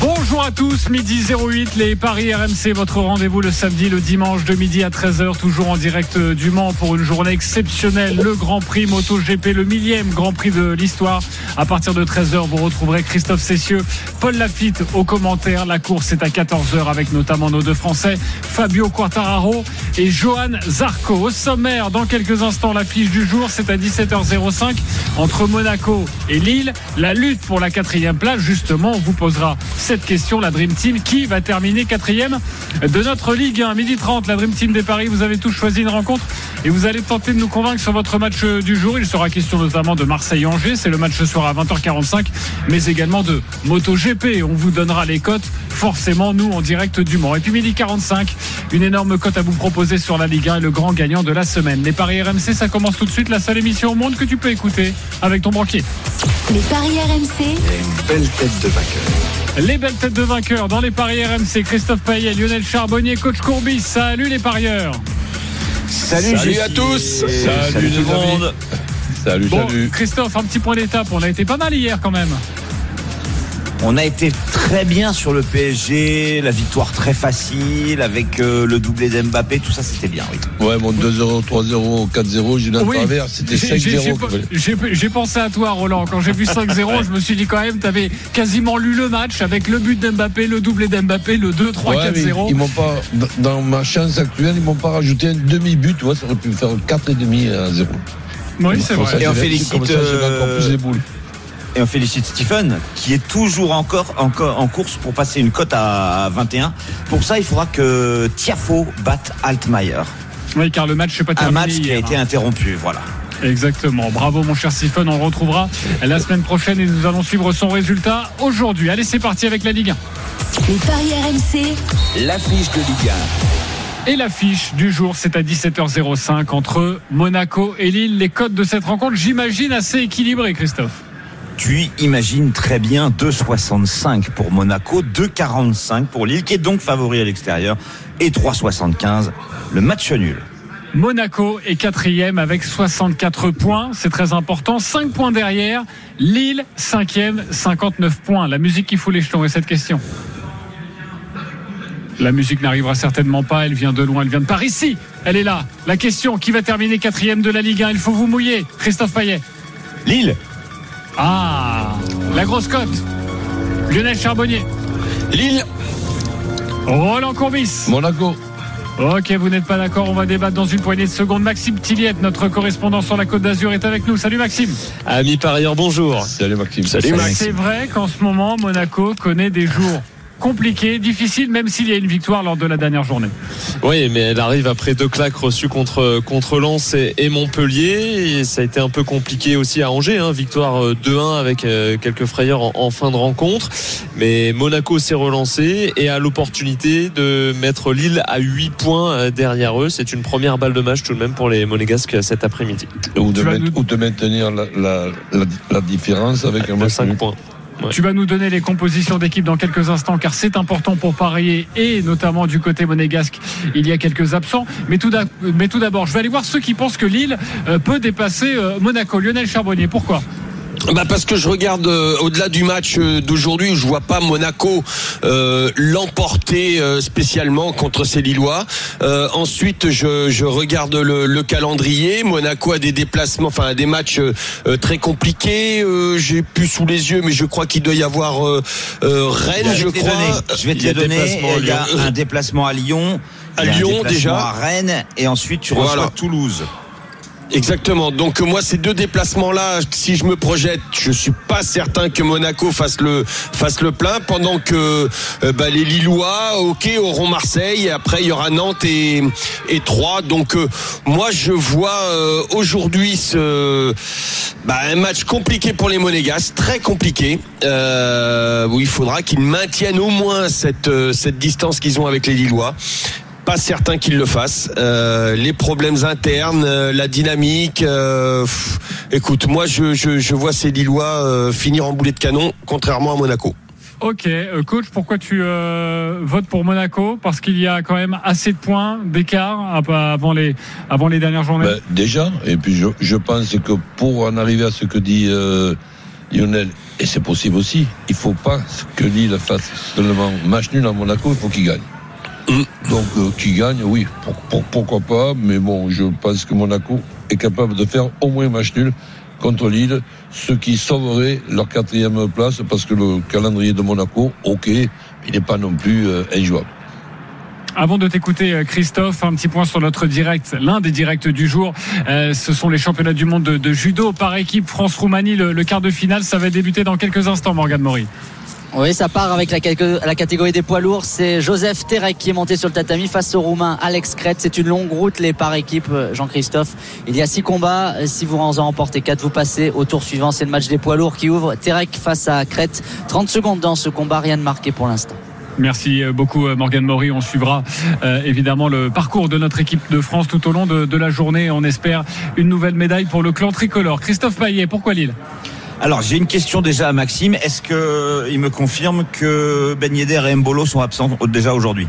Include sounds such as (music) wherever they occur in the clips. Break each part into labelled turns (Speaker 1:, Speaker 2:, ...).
Speaker 1: Bonjour à tous, midi 08, les Paris RMC, votre rendez-vous le samedi, le dimanche de midi à 13h, toujours en direct du Mans pour une journée exceptionnelle, le Grand Prix MotoGP, le millième Grand Prix de l'histoire. À partir de 13h, vous retrouverez Christophe Cessieux, Paul Lafitte aux commentaires. La course est à 14h avec notamment nos deux Français, Fabio Quartararo et Johan Zarco. Au sommaire, dans quelques instants, l'affiche du jour, c'est à 17h05 entre Monaco et Lille. La lutte pour la quatrième place, justement, vous posera cette question, la Dream Team, qui va terminer quatrième de notre Ligue 1 Midi 30, la Dream Team des Paris, vous avez tous choisi une rencontre et vous allez tenter de nous convaincre sur votre match du jour. Il sera question notamment de Marseille-Angers, c'est le match ce soir à 20h45, mais également de MotoGP. On vous donnera les cotes, forcément, nous, en direct du Mans. Et puis midi 45, une énorme cote à vous proposer sur la Ligue 1 et le grand gagnant de la semaine. Les Paris RMC, ça commence tout de suite, la seule émission au monde que tu peux écouter avec ton banquier.
Speaker 2: Les Paris RMC.
Speaker 3: une belle tête de vainqueur.
Speaker 1: Les belles têtes de vainqueurs dans les paris RMC. Christophe Payet, Lionel Charbonnier, coach Courbis. Salut les parieurs.
Speaker 3: Salut,
Speaker 4: Salut à tous.
Speaker 3: Salut,
Speaker 4: Salut
Speaker 3: tout le monde.
Speaker 4: Salut,
Speaker 1: Bon,
Speaker 4: salut.
Speaker 1: Christophe, un petit point d'étape. On a été pas mal hier quand même.
Speaker 5: On a été très bien sur le PSG, la victoire très facile avec euh, le doublé d'Mbappé, tout ça c'était bien. Oui.
Speaker 4: Ouais, bon, 2-0, 3-0, 4-0, Julien
Speaker 1: Oui.
Speaker 4: Travers, c'était
Speaker 1: J'ai- j'ai-
Speaker 4: 5-0.
Speaker 1: j'ai- pensé à toi, Roland. Quand j'ai vu (laughs) 5-0, je me suis dit quand même, tu avais quasiment lu le match avec le but d'Mbappé, le doublé d'Mbappé, le 2-3,
Speaker 4: Ouais, mais
Speaker 1: 4-0.
Speaker 4: ils m'ont pas, dans ma chance actuelle, ils m'ont pas rajouté un demi-but, tu vois, ça aurait pu faire 4,5 à 0.
Speaker 1: Oui, c'est vrai.
Speaker 4: ça,
Speaker 5: Et on félicite,
Speaker 4: Comme ça, j'ai
Speaker 5: euh,
Speaker 4: encore plus les boules.
Speaker 5: Et on félicite Stephen qui est toujours encore, encore en course pour passer une cote à 21. Pour ça, il faudra que Tiafo batte Altmaier.
Speaker 1: Oui, car le match n'est pas
Speaker 5: Un match qui a
Speaker 1: hier,
Speaker 5: été
Speaker 1: hein.
Speaker 5: interrompu, voilà.
Speaker 1: Exactement. Bravo, mon cher Stephen. On le retrouvera la semaine prochaine et nous allons suivre son résultat aujourd'hui. Allez, c'est parti avec la Ligue 1.
Speaker 2: Les Paris RMC.
Speaker 6: L'affiche de Ligue
Speaker 1: Et l'affiche du jour, c'est à 17h05 entre Monaco et Lille. Les codes de cette rencontre, j'imagine, assez équilibrés, Christophe.
Speaker 5: Tu imagines très bien 2,65 pour Monaco, 2,45 pour Lille, qui est donc favori à l'extérieur, et 3,75 le match nul.
Speaker 1: Monaco est quatrième avec 64 points. C'est très important. 5 points derrière. Lille, cinquième, 59 points. La musique qui fout les jetons et cette question. La musique n'arrivera certainement pas. Elle vient de loin. Elle vient de par ici. Elle est là. La question qui va terminer quatrième de la Ligue 1. Il faut vous mouiller. Christophe Payet.
Speaker 5: Lille
Speaker 1: Ah, la grosse cote. Lionel Charbonnier.
Speaker 4: Lille,
Speaker 1: Roland Courbis.
Speaker 4: Monaco.
Speaker 1: Ok, vous n'êtes pas d'accord, on va débattre dans une poignée de secondes. Maxime Tilliette, notre correspondant sur la Côte d'Azur, est avec nous. Salut Maxime.
Speaker 7: Amis parieurs, bonjour.
Speaker 4: Salut Maxime.
Speaker 1: C'est vrai qu'en ce moment, Monaco connaît des jours compliqués, difficiles, même s'il y a une victoire lors de la dernière journée.
Speaker 7: Oui, mais elle arrive après deux claques reçues contre, contre Lens et, et Montpellier. Et ça a été un peu compliqué aussi à Angers. Hein. Victoire euh, 2-1 avec euh, quelques frayeurs en, en fin de rencontre. Mais Monaco s'est relancé et a l'opportunité de mettre Lille à 8 points euh, derrière eux. C'est une première balle de match tout de même pour les Monégasques cet après-midi.
Speaker 4: Ou de,
Speaker 1: Tu vas
Speaker 4: mettre-
Speaker 1: nous-
Speaker 4: ou de maintenir la, la, la, la différence avec un match
Speaker 7: 5
Speaker 4: nul.
Speaker 7: points.
Speaker 1: Tu vas nous donner les compositions d'équipe dans quelques instants, car c'est important pour parier et notamment du côté monégasque, il y a quelques absents. Mais tout d'a- mais tout d'abord, je vais aller voir ceux qui pensent que Lille euh, peut dépasser euh, Monaco. Lionel Charbonnier, pourquoi?
Speaker 3: Bah parce que je regarde euh, au-delà du match euh, d'aujourd'hui où je vois pas Monaco euh, l'emporter euh, spécialement contre ces Lillois. Euh, ensuite, je, je regarde le, le calendrier. Monaco a des déplacements, enfin a des matchs très compliqués. Euh, J'ai plus sous les yeux, mais je crois qu'il doit y avoir euh, euh, Rennes,
Speaker 5: Je
Speaker 3: je
Speaker 5: vais te les
Speaker 3: donner.
Speaker 5: donner. Je vais te les donner. Il y a un déplacement à Lyon.
Speaker 3: À Lyon, déjà.
Speaker 5: À Rennes. Et ensuite, tu
Speaker 3: Voilà.
Speaker 5: reçois Toulouse.
Speaker 3: Exactement. Donc moi ces deux déplacements là, si je me projette, je suis pas certain que Monaco fasse le fasse le plein pendant que euh, bah, les Lillois OK auront Marseille et après il y aura Nantes et et Troyes. Donc euh, moi je vois euh, aujourd'hui ce bah, un match compliqué pour les Monégas, très compliqué euh, où il faudra qu'ils maintiennent au moins cette euh, cette distance qu'ils ont avec les Lillois. Pas certain qu'il le fasse. Euh, les problèmes internes, euh, la dynamique. euh, pff, écoute, moi je, je, je vois ces Lillois euh, finir en boulet de canon, contrairement à Monaco.
Speaker 1: Ok, coach, pourquoi tu euh, votes pour Monaco? Parce qu'il y a quand même assez de points d'écart avant les, avant les dernières journées?
Speaker 4: Ben, déjà, et puis je, je pense que pour en arriver à ce que dit euh, Lionel, et c'est possible aussi, il faut pas que Lille fasse seulement match nul à Monaco, il faut qu'il gagne.
Speaker 3: Mm.
Speaker 4: Donc euh, qui gagne, oui, pour- pour- pourquoi pas, mais bon, je pense que Monaco est capable de faire au moins un match nul contre Lille, ce qui sauverait leur quatrième place, parce que le calendrier de Monaco, ok, il n'est pas non plus euh, injouable.
Speaker 1: Avant de t'écouter, euh, Christophe, un petit point sur notre direct, l'un des directs du jour. Euh, ce sont les championnats du monde de, de judo par équipe France-Roumanie. Le, le quart de finale, ça va débuter dans quelques instants, Morgane Maury.
Speaker 8: Oui, ça part avec la, catégorie des poids lourds. C'est Joseph Terek qui est monté sur le tatami face au Roumain Alex Kret. C'est une longue route, les par équipe, euh, Jean-Christophe. Il y a six combats. Si vous en remportez quatre, vous passez au tour suivant. C'est le match des poids lourds qui ouvre. Terek face à Kret. 30 secondes dans ce combat, rien de marqué pour l'instant.
Speaker 1: Merci euh, beaucoup, euh, Morgane Maury. On suivra euh, évidemment le parcours de notre équipe de France tout au long de, de la journée. On espère une nouvelle médaille pour le clan tricolore. Christophe Payet, pourquoi Lille?
Speaker 5: Alors j'ai une question déjà à Maxime. Est-ce que il me confirme que Ben Yedder et Mbolo sont absents déjà aujourd'hui?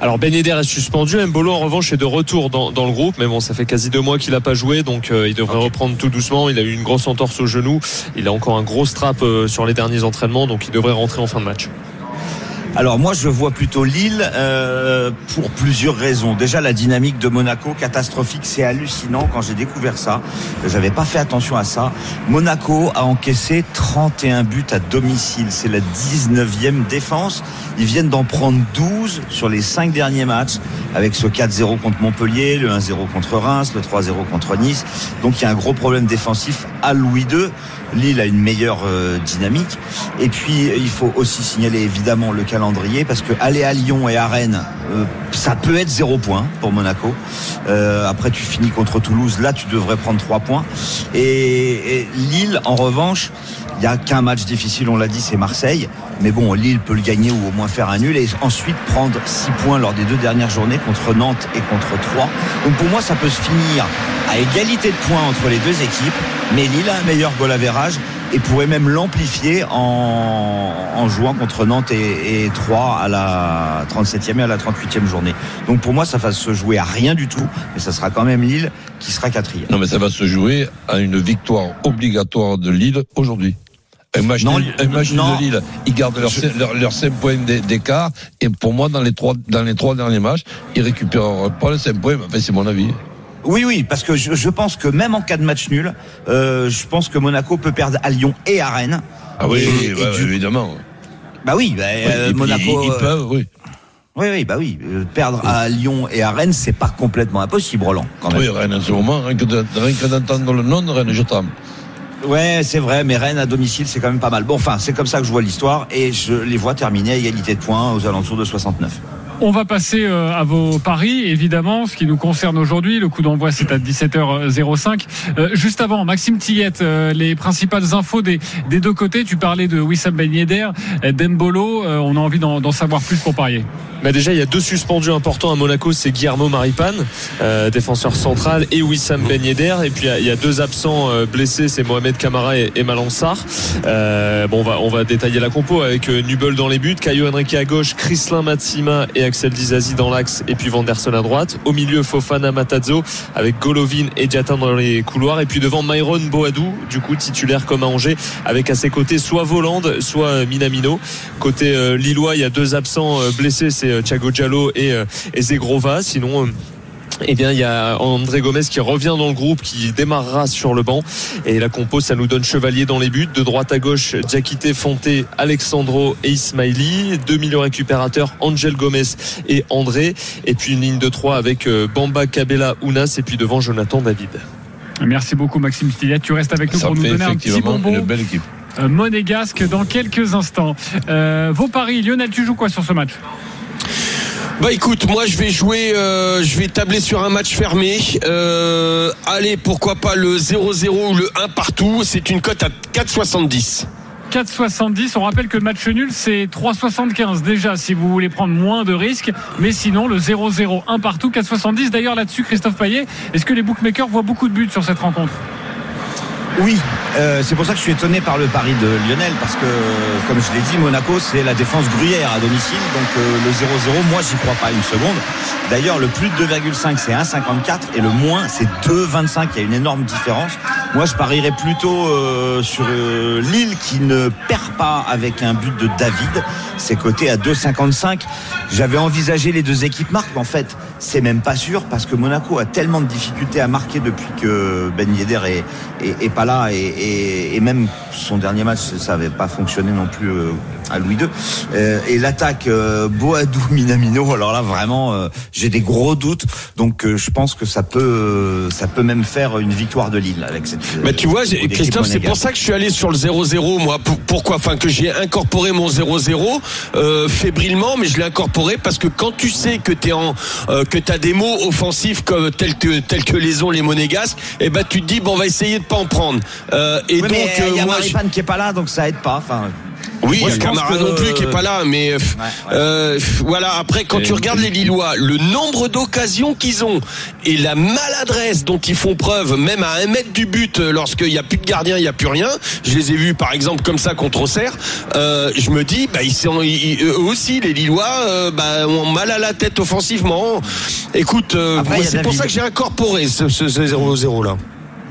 Speaker 7: Alors Ben Yedder est suspendu, Mbolo en revanche est de retour dans, dans le groupe, mais bon ça fait quasi deux mois qu'il n'a pas joué, donc euh, il devrait reprendre tout doucement. Il a eu une grosse entorse au genou, il a encore un gros strap euh, sur les derniers entraînements, donc il devrait rentrer en fin de match.
Speaker 5: Alors moi je vois plutôt Lille euh, pour plusieurs raisons. Déjà la dynamique de Monaco catastrophique, c'est hallucinant quand j'ai découvert ça. J'avais pas fait attention à ça. Monaco a encaissé 31 buts à domicile, c'est la 19e défense. Ils viennent d'en prendre 12 sur les 5 derniers matchs avec ce 4-0 contre Montpellier, le 1-0 contre Reims, le 3-0 contre Nice. Donc il y a un gros problème défensif à Louis II. Lille a une meilleure euh, dynamique. Et puis, il faut aussi signaler évidemment le calendrier parce que aller à Lyon et à Rennes, euh, ça peut être zéro point pour Monaco. Euh, après, tu finis contre Toulouse. Là, tu devrais prendre trois points. Et, et Lille, en revanche, il n'y a qu'un match difficile, on l'a dit, c'est Marseille. Mais bon, Lille peut le gagner ou au moins faire un nul et ensuite prendre 6 points lors des deux dernières journées contre Nantes et contre Troyes. Donc pour moi, ça peut se finir à égalité de points entre les deux équipes. Mais Lille a un meilleur goal average et pourrait même l'amplifier en, jouant contre Nantes et, et Troyes à la 37e et à la 38e journée. Donc pour moi, ça va se jouer à rien du tout, mais ça sera quand même Lille qui sera quatrième.
Speaker 4: Non, mais ça va se jouer à une victoire obligatoire de Lille aujourd'hui. Un match,
Speaker 5: Non,
Speaker 4: nul- un match nul
Speaker 5: non.
Speaker 4: de Lille, ils gardent leurs
Speaker 5: Je-
Speaker 4: leur, leurs 5 points d'é- d'écart. Et pour moi, dans les trois, dans les trois derniers matchs, ils récupèrent pas les 5 points. Enfin, c'est mon avis.
Speaker 5: Oui, oui, parce que je, je pense que même en cas de match nul, euh, je pense que Monaco peut perdre à Lyon et à Rennes.
Speaker 4: Ah oui,
Speaker 5: Et-
Speaker 4: oui,
Speaker 5: et
Speaker 4: ouais,
Speaker 5: du-
Speaker 4: évidemment.
Speaker 5: Bah oui, bah,
Speaker 4: Oui,
Speaker 5: euh, Monaco.
Speaker 4: ils, ils
Speaker 5: euh,
Speaker 4: peuvent, oui.
Speaker 5: Oui, oui, bah oui. Perdre à Lyon et à Rennes, c'est pas complètement impossible, Roland. Quand même.
Speaker 4: Oui, Rennes en ce moment, rien que d'entendre le nom de Rennes, je tremble.
Speaker 5: Ouais, c'est vrai, mais Rennes à domicile, c'est quand même pas mal. Bon, enfin, c'est comme ça que je vois l'histoire et je les vois terminer à égalité de points aux alentours de 69.
Speaker 1: On va passer euh, à vos paris, évidemment, ce qui nous concerne aujourd'hui. Le coup d'envoi, c'est à 17h05. Euh, juste avant, Maxime Tillette, euh, les principales infos des, deux côtés. Tu parlais de Wissam Ben Yedder, d'Embolo. On a envie d'en savoir plus pour parier.
Speaker 7: Bah déjà, il y a deux suspendus importants à Monaco, c'est Guillermo Maripane, défenseur central, et Wissam Ben Yedder. Et puis il y a- deux absents blessés, c'est Mohamed Kamara et, et bon, on va, détailler la compo avec Nubel dans les buts, Caio Henrique à gauche, Chrislin Matsima et Axel Dizazi dans l'axe, et puis Vanderson à droite. Au milieu, Fofana Matazzo avec Golovin et Diatin dans les couloirs. Et puis devant Myron Boadou, du coup titulaire comme à Angers, avec à ses côtés soit Voland, soit euh, Minamino. Côté euh, Lillois, il y a deux absents euh, blessés, c'est Thiago Diallo et, et Zegrova. Sinon, eh bien, il y a André Gomez qui revient dans le groupe, qui démarrera sur le banc. Et la compo, ça nous donne Chevalier dans les buts. De droite à gauche, Diakité, Fonté, Alexandro et Ismaili. Deux milieux récupérateurs, Angel Gomez et André. Et puis une ligne de trois avec euh, Bamba, Cabella, Ounas. Et puis devant, Jonathan David.
Speaker 1: Merci beaucoup, Maxime Tillette. Tu restes avec nous
Speaker 4: Ça
Speaker 1: pour nous donner un petit bonbon
Speaker 4: une belle équipe.
Speaker 1: euh, monégasque dans quelques instants. Euh, vos paris, Lionel, tu joues quoi sur ce match?
Speaker 3: Bah écoute, moi je vais jouer, euh, je vais tabler sur un match fermé. Euh, allez, pourquoi pas le 0-0 ou le 1 partout. C'est une cote à 4,70.
Speaker 1: 4,70. On rappelle que le match nul, c'est 3,75 déjà si vous voulez prendre moins de risques. Mais sinon, le 0-0, 1 partout, 4,70. D'ailleurs, là-dessus, Christophe Payet, est-ce que les bookmakers voient beaucoup de buts sur cette rencontre?
Speaker 5: Oui, euh, c'est pour ça que je suis étonné par le pari de Lionel, parce que, comme je l'ai dit, Monaco, c'est la défense gruyère à domicile, donc euh, le 0-0, moi, j'y crois pas une seconde. D'ailleurs, le plus de 2,5, c'est 1,54, et le moins, c'est 2,25. Il y a une énorme différence. Moi, je parierais plutôt euh, sur Lille qui ne perd pas avec un but de David. C'est coté à 2,55. J'avais envisagé les deux équipes marquent, mais en fait, c'est même pas sûr parce que Monaco a tellement de difficultés à marquer depuis que Ben Yedder est, pas là et, et, et même son dernier match, ça avait pas fonctionné non plus euh, à Louis II. Euh, et l'attaque euh, Boadou (laughs) Minamino, alors là vraiment, euh, j'ai des gros doutes. Donc euh, je pense que ça peut, euh, ça peut même faire une victoire de Lille avec cette.
Speaker 3: Mais tu vois, Christophe, c'est pour ça que je suis allé sur le 0-0, moi. Pour- Pourquoi? Enfin, que j'ai incorporé mon 0-0 euh, fébrilement, mais je l'ai incorporé parce que quand tu sais que t'es en, euh, que t'as des mots offensifs comme tels que tels que les ont les monégasques, et ben tu te dis bon, on va essayer de pas en prendre. Euh, et
Speaker 5: Oui,
Speaker 3: donc, euh,
Speaker 5: il y a
Speaker 3: moi, je-
Speaker 5: qui est pas là, donc ça aide pas. Enfin,
Speaker 3: oui,
Speaker 5: Moi,
Speaker 3: il y a Camara
Speaker 5: que-
Speaker 3: non plus qui est pas là, mais euh, euh, voilà. Après, quand
Speaker 7: Et-
Speaker 3: tu regardes les Lillois, le nombre d'occasions qu'ils ont et la maladresse dont ils font preuve, même à un mètre du but, euh, lorsqu'il n'y a plus de gardien, il n'y a plus rien. Je les ai vus, par exemple, comme ça contre Auxerre. Euh, je me dis, bah, ils sont, ils- eux aussi, les Lillois, euh, bah, ont mal à la tête offensivement. Écoute, euh, c'est pour ça que j'ai incorporé ce 0-0 là.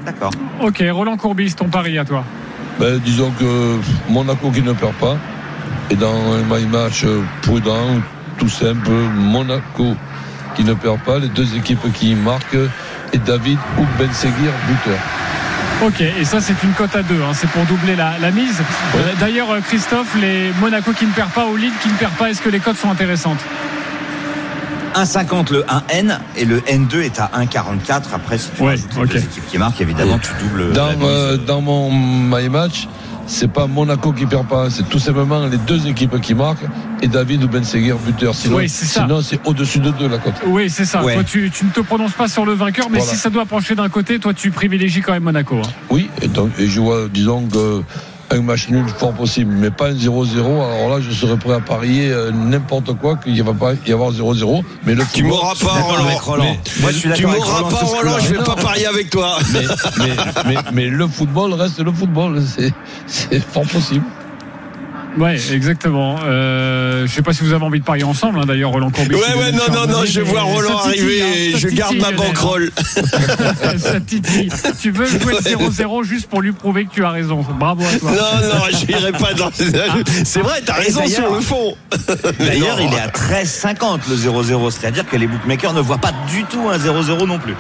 Speaker 5: d'accord.
Speaker 1: Ok, Roland Courbis, ton pari à toi.
Speaker 4: Ben, disons que Monaco qui ne perd pas. Et dans un match euh, prudent, tout simple, Monaco qui ne perd pas. Les deux équipes qui marquent et David ou Ben Seguir, buteur.
Speaker 1: Ok, et ça c'est une cote à deux, hein, c'est pour doubler la, la mise. Euh, D'ailleurs, euh, Christophe, les Monaco qui ne perd pas ou Lille qui ne perd pas, est-ce que les cotes sont intéressantes?
Speaker 5: 1,50 le 1N et le N2 est à 1,44. Après, si tu
Speaker 1: Ouais,
Speaker 5: rajoutes les deux équipes qui marquent, évidemment, tu doubles.
Speaker 4: Dans, euh, dans mon my match, c'est pas Monaco qui perd pas, c'est tout simplement les deux équipes qui marquent et David ou Ben Seguir, buteur. Sinon,
Speaker 1: Oui, c'est ça.
Speaker 4: sinon c'est au-dessus de deux la cote.
Speaker 1: Oui, c'est ça.
Speaker 5: Ouais.
Speaker 1: Toi, tu, tu ne te prononces pas sur le vainqueur, mais
Speaker 4: Voilà.
Speaker 1: si ça doit pencher d'un côté, toi, tu privilégies quand même Monaco. hein.
Speaker 4: Oui, et, donc, et je vois, disons que un match nul fort possible, mais pas un 0-0. Alors là, je serais prêt à parier euh, n'importe quoi qu'il ne va pas y avoir 0-0. Mais le
Speaker 3: Tu
Speaker 4: football-
Speaker 3: m'auras pas, Roland.
Speaker 5: avec Roland.
Speaker 3: Mais-
Speaker 5: Moi, je suis
Speaker 3: tu m'auras pas, Roland. Je vais pas parier avec toi.
Speaker 4: mais, mais, mais, mais le football reste le football. C'est fort possible.
Speaker 1: Ouais, exactement. Euh, je sais pas si vous avez envie de parier ensemble, hein, d'ailleurs, Roland Courbis.
Speaker 3: Ouais, ouais, non, non, non, je vois Roland arriver
Speaker 1: hein,
Speaker 3: et je garde
Speaker 1: titille,
Speaker 3: ma banquerolle. (laughs) (laughs)
Speaker 1: ça titille. Tu veux jouer le 0-0 juste pour lui prouver que tu as raison. Bravo à toi.
Speaker 3: Non, non, j'irai pas dans. (laughs) C'est vrai, t'as raison sur le fond.
Speaker 5: D'ailleurs, il est à 13,50 le 0-0. C'est-à-dire que les bookmakers ne voient pas du tout un 0-0 non plus.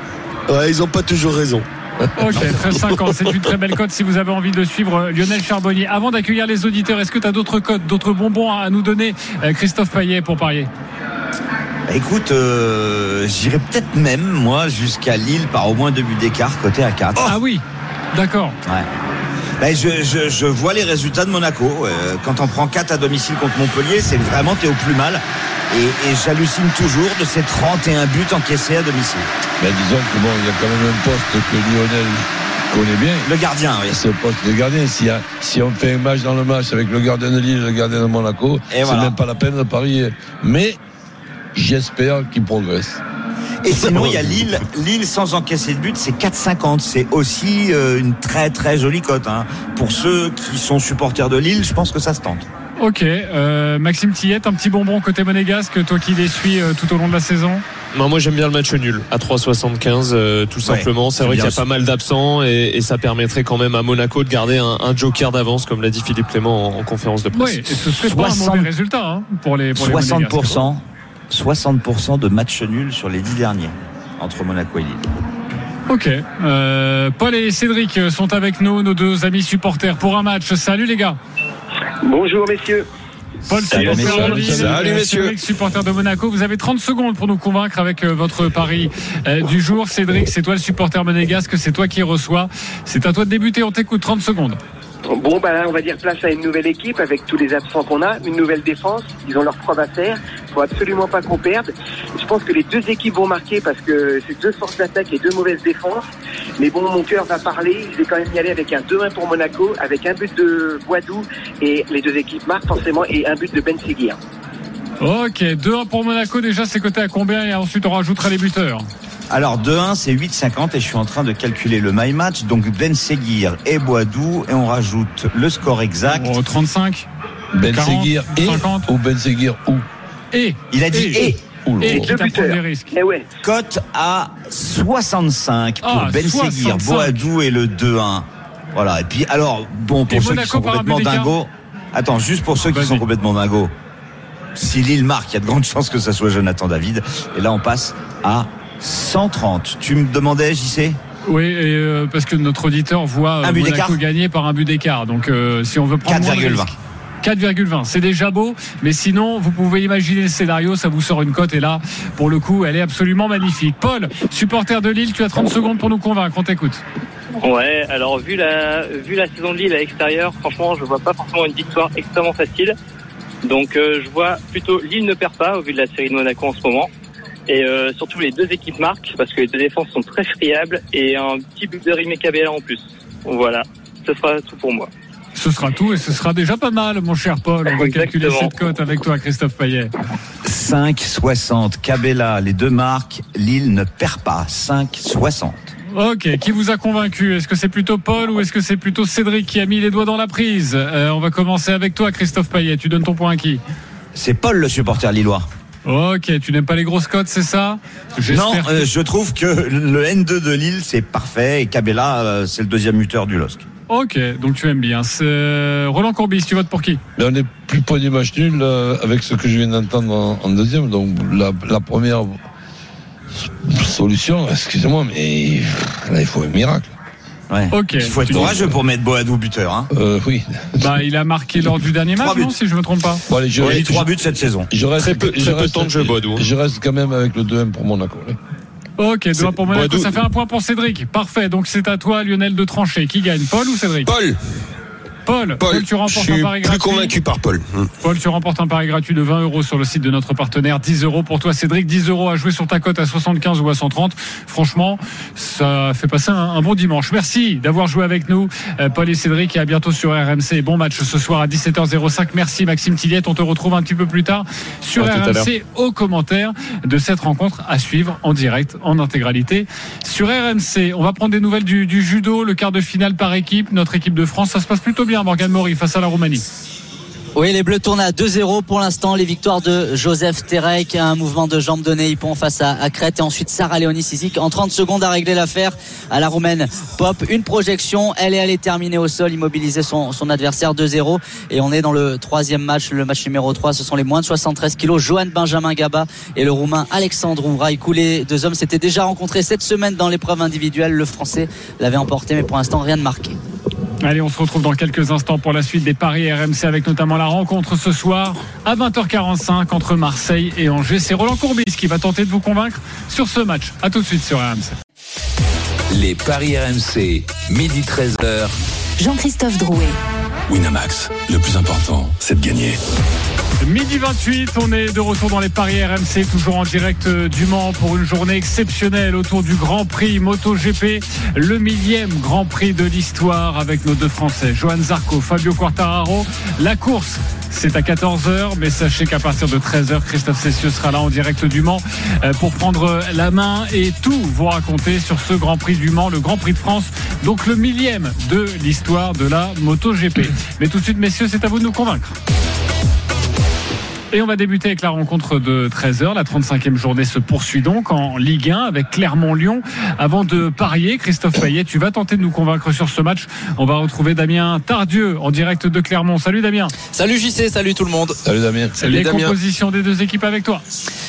Speaker 3: Ouais, ils ont pas toujours raison.
Speaker 1: Ok, 13,50, c'est une très belle cote si vous avez envie de suivre euh, Lionel Charbonnier. Avant d'accueillir les auditeurs, est-ce que tu as d'autres cotes, d'autres bonbons à nous donner, euh, Christophe Payet, pour parier?
Speaker 5: Bah, écoute, euh, j'irai peut-être même, moi, jusqu'à Lille par au moins deux buts d'écart, côté à 4.
Speaker 1: Ah oui, d'accord.
Speaker 5: Ouais. Ben, je, je, je vois les résultats de Monaco. Euh, quand on prend 4 à domicile contre Montpellier, c'est vraiment t'es au plus mal. Et, et j'hallucine toujours de ces 31 buts encaissés à domicile.
Speaker 4: Mais disons que bon, il y a quand même un poste que Lionel connaît bien.
Speaker 5: Le gardien, oui.
Speaker 4: C'est le poste de gardien. Si, si on fait un match dans le match avec le gardien de Lille et le gardien de Monaco, c'est
Speaker 5: voilà.
Speaker 4: même pas la peine de parier. Mais j'espère qu'il progresse.
Speaker 5: Et sinon, il y a Lille, Lille sans encaisser de but, c'est 4,50. C'est aussi euh, une très très jolie cote. Hein. Pour ceux qui sont supporters de Lille, je pense que ça se tente.
Speaker 1: Ok, euh, Maxime Tillette, un petit bonbon côté monégasque, toi qui les suis euh, tout au long de la saison.
Speaker 7: Non, moi j'aime bien le match nul à 3,75 euh, tout simplement. C'est
Speaker 5: c'est
Speaker 7: vrai qu'il y a pas mal d'absents et, et ça permettrait quand même à Monaco de garder un, un joker d'avance, comme l'a dit Philippe Clément en, en conférence de presse.
Speaker 1: Oui, et ce serait pas un
Speaker 5: 60
Speaker 1: mauvais résultat hein, pour les, pour les Monégasques.
Speaker 5: 60%, 60% de matchs nuls sur les 10 derniers entre Monaco et Lille.
Speaker 1: Ok, euh, Paul et Cédric sont avec nous, nos deux amis supporters, pour un match. Salut les gars.
Speaker 9: Bonjour messieurs.
Speaker 1: Paul,
Speaker 5: Salut,
Speaker 3: Salut, messieurs.
Speaker 1: Cédric, supporter de Monaco? Vous avez 30 secondes pour nous convaincre avec euh, votre pari euh, du jour. Cédric, c'est toi le supporter monégasque, c'est toi qui reçois. C'est à toi de débuter, on t'écoute 30 secondes.
Speaker 9: Bon, bah là, on va dire place à une nouvelle équipe avec tous les absents qu'on a, une nouvelle défense. Ils ont leur preuve à faire. Il faut absolument pas qu'on perde. Je pense que les deux équipes vont marquer parce que c'est deux forces d'attaque et deux mauvaises défenses. Mais bon, mon cœur va parler. Je vais quand même y aller avec un 2-1 pour Monaco, avec un but de Boidou et les deux équipes marquent forcément et un but de Ben Seguir.
Speaker 1: Ok, 2-1 pour Monaco. Déjà, c'est coté à combien? Et ensuite, on rajoutera les buteurs.
Speaker 5: Alors 2-1 c'est 8,50 et je suis en train de calculer le my match. Donc Ben Seguir et Boadou et on rajoute le score exact.
Speaker 1: Oh, 35
Speaker 4: Ben
Speaker 1: 40,
Speaker 4: Seguir et
Speaker 1: 50.
Speaker 4: ou Ben Seguir ou
Speaker 1: Et
Speaker 5: Il a dit et.
Speaker 1: Et
Speaker 4: là.
Speaker 1: qui prend des risques.
Speaker 9: Eh ouais.
Speaker 5: Cote à 65 pour
Speaker 1: Ah,
Speaker 5: Ben Seguir,
Speaker 1: 65.
Speaker 5: Boadou et le 2-1. Voilà. Et puis alors bon pour
Speaker 1: Et
Speaker 5: ceux
Speaker 1: Monaco
Speaker 5: qui sont complètement dingos. Attends, juste pour ceux qui sont complètement dingos. Si Lille marque, il y a de grandes (laughs) chances que ça soit Jonathan David. Et là on passe à 130. Tu me demandais, JC
Speaker 1: Oui, et, euh, parce que notre auditeur voit euh,
Speaker 5: Un but
Speaker 1: Monaco gagner par un but d'écart. Donc, euh, si on veut prendre moins de
Speaker 5: 4,20.
Speaker 1: risques. 4,20. C'est déjà beau, mais sinon, vous pouvez imaginer le scénario, ça vous sort une cote, et là, pour le coup, elle est absolument magnifique. Paul, supporter de Lille, tu as 30 secondes pour nous convaincre, on t'écoute.
Speaker 10: Ouais, alors vu la vu la saison de Lille à l'extérieur, franchement, je vois pas forcément une victoire extrêmement facile. Donc euh, je vois plutôt Lille ne perd pas au vu de la série de Monaco en ce moment. Et euh, surtout les deux équipes marquent parce que les deux défenses sont très friables et un petit but de Rimé Cabella en plus. Voilà, ce sera tout pour moi.
Speaker 1: Ce sera tout, et ce sera déjà pas mal, mon cher Paul. On va calculer cette cote avec toi, Christophe Payet.
Speaker 5: 5,60. Cabella, les deux marques. Lille ne perd pas. 5,60.
Speaker 1: Ok, qui vous a convaincu? Est-ce que c'est plutôt Paul ou est-ce que c'est plutôt Cédric qui a mis les doigts dans la prise? Euh, On va commencer avec toi, Christophe Payet. Tu donnes ton point à qui?
Speaker 5: C'est Paul le supporter lillois.
Speaker 1: Ok, tu n'aimes pas les grosses cotes, c'est ça? J'espère
Speaker 5: Non,
Speaker 1: que-
Speaker 5: euh, je trouve que le N2 de Lille, c'est parfait. Et Cabella, euh, c'est le deuxième muteur du LOSC.
Speaker 1: Ok, donc tu aimes bien. C'est- Roland Courbis, tu votes pour qui?
Speaker 4: Mais on est plus près du match nul euh, avec ce que je viens d'entendre en, en deuxième. Donc la, la première solution, excusez-moi, mais là il faut un miracle.
Speaker 5: Ouais. Il faut être courageux pour mettre Boadou buteur. Hein.
Speaker 4: Euh, oui.
Speaker 1: Bah, il a marqué lors du dernier match,
Speaker 5: Trois buts.
Speaker 1: non, si je me trompe pas.
Speaker 4: Bon, allez, je,
Speaker 5: Il a mis
Speaker 4: je-
Speaker 5: trois buts cette saison.
Speaker 4: je reste,
Speaker 7: Très peu-
Speaker 4: je
Speaker 7: peu de
Speaker 4: reste-
Speaker 7: temps de jeu, Boadou, hein.
Speaker 4: Je reste quand même avec le 2-1 pour Monaco. là.
Speaker 1: Ok, deux pour Monaco,
Speaker 7: Boadou-
Speaker 1: ça fait un point pour Cédric. Parfait, donc c'est à toi, Lionel, de trancher. Qui gagne, Paul ou Cédric?
Speaker 3: Paul,
Speaker 1: Paul,
Speaker 3: Paul,
Speaker 1: tu
Speaker 3: je
Speaker 1: remportes
Speaker 3: suis
Speaker 1: un pari
Speaker 3: plus
Speaker 1: gratuit.
Speaker 3: convaincu par Paul. Hmm.
Speaker 1: Paul, tu remportes un pari gratuit de 20 euros sur le site de notre partenaire. 10 euros pour toi, Cédric. 10 euros à jouer sur ta cote à 75 ou à 130. Franchement, ça fait passer un, un bon dimanche. Merci d'avoir joué avec nous, euh, Paul et Cédric. Et à bientôt sur RMC. Bon match ce soir à 17h05. Merci, Maxime Tilliette. On te retrouve un petit peu plus tard sur
Speaker 7: À
Speaker 1: RMC au commentaire de cette rencontre à suivre en direct, en intégralité sur RMC. On va prendre des nouvelles du, du judo, le quart de finale par équipe. Notre équipe de France, ça se passe plutôt bien, Morgan Maury, face à la Roumanie.
Speaker 8: Oui, les Bleus tournent à 2-0 pour l'instant. Les victoires de Joseph Terek, un mouvement de jambe de Neipon face à, Crète et ensuite Sarah Léonie Sizik en 30 secondes à régler l'affaire à la Roumaine. Pop, une projection, elle est allée terminer au sol, immobiliser son, adversaire 2-0 et on est dans le troisième match, le match numéro 3. Ce sont les moins de 73 kilos, Johan Benjamin Gaba et le Roumain Alexandru Raikou. Les deux hommes s'étaient déjà rencontrés cette semaine dans l'épreuve individuelle. Le Français l'avait emporté, mais pour l'instant rien de marqué.
Speaker 1: Allez, on se retrouve dans quelques instants pour la suite des paris RMC avec notamment la rencontre ce soir à 20h45 entre Marseille et Angers. C'est Roland Courbis qui va tenter de vous convaincre sur ce match. À tout de suite sur RMC.
Speaker 6: Les paris RMC, midi 13h.
Speaker 2: Jean-Christophe Drouet.
Speaker 11: Winamax, le plus important, c'est de gagner.
Speaker 1: Midi 28, on est de retour dans les paris RMC, toujours en direct du Mans pour une journée exceptionnelle autour du Grand Prix MotoGP, le millième Grand Prix de l'histoire avec nos deux Français, Johan Zarco, Fabio Quartararo. La course, c'est à 14h, mais sachez qu'à partir de 13h, Christophe Cessieux sera là en direct du Mans euh, pour prendre la main et tout vous raconter sur ce Grand Prix du Mans, le Grand Prix de France, donc le millième de l'histoire de la MotoGP. Mais tout de suite, messieurs, c'est à vous de nous convaincre. Et on va débuter avec la rencontre de 13h. La 35e journée se poursuit donc en Ligue 1 avec Clermont-Lyon. Avant de parier, Christophe Payet, tu vas tenter de nous convaincre sur ce match. On va retrouver Damien Tardieu en direct de Clermont. Salut Damien.
Speaker 12: Salut JC, salut tout le monde.
Speaker 4: Salut Damien.
Speaker 3: Salut
Speaker 1: Les
Speaker 3: Damien.
Speaker 1: compositions des deux équipes avec toi.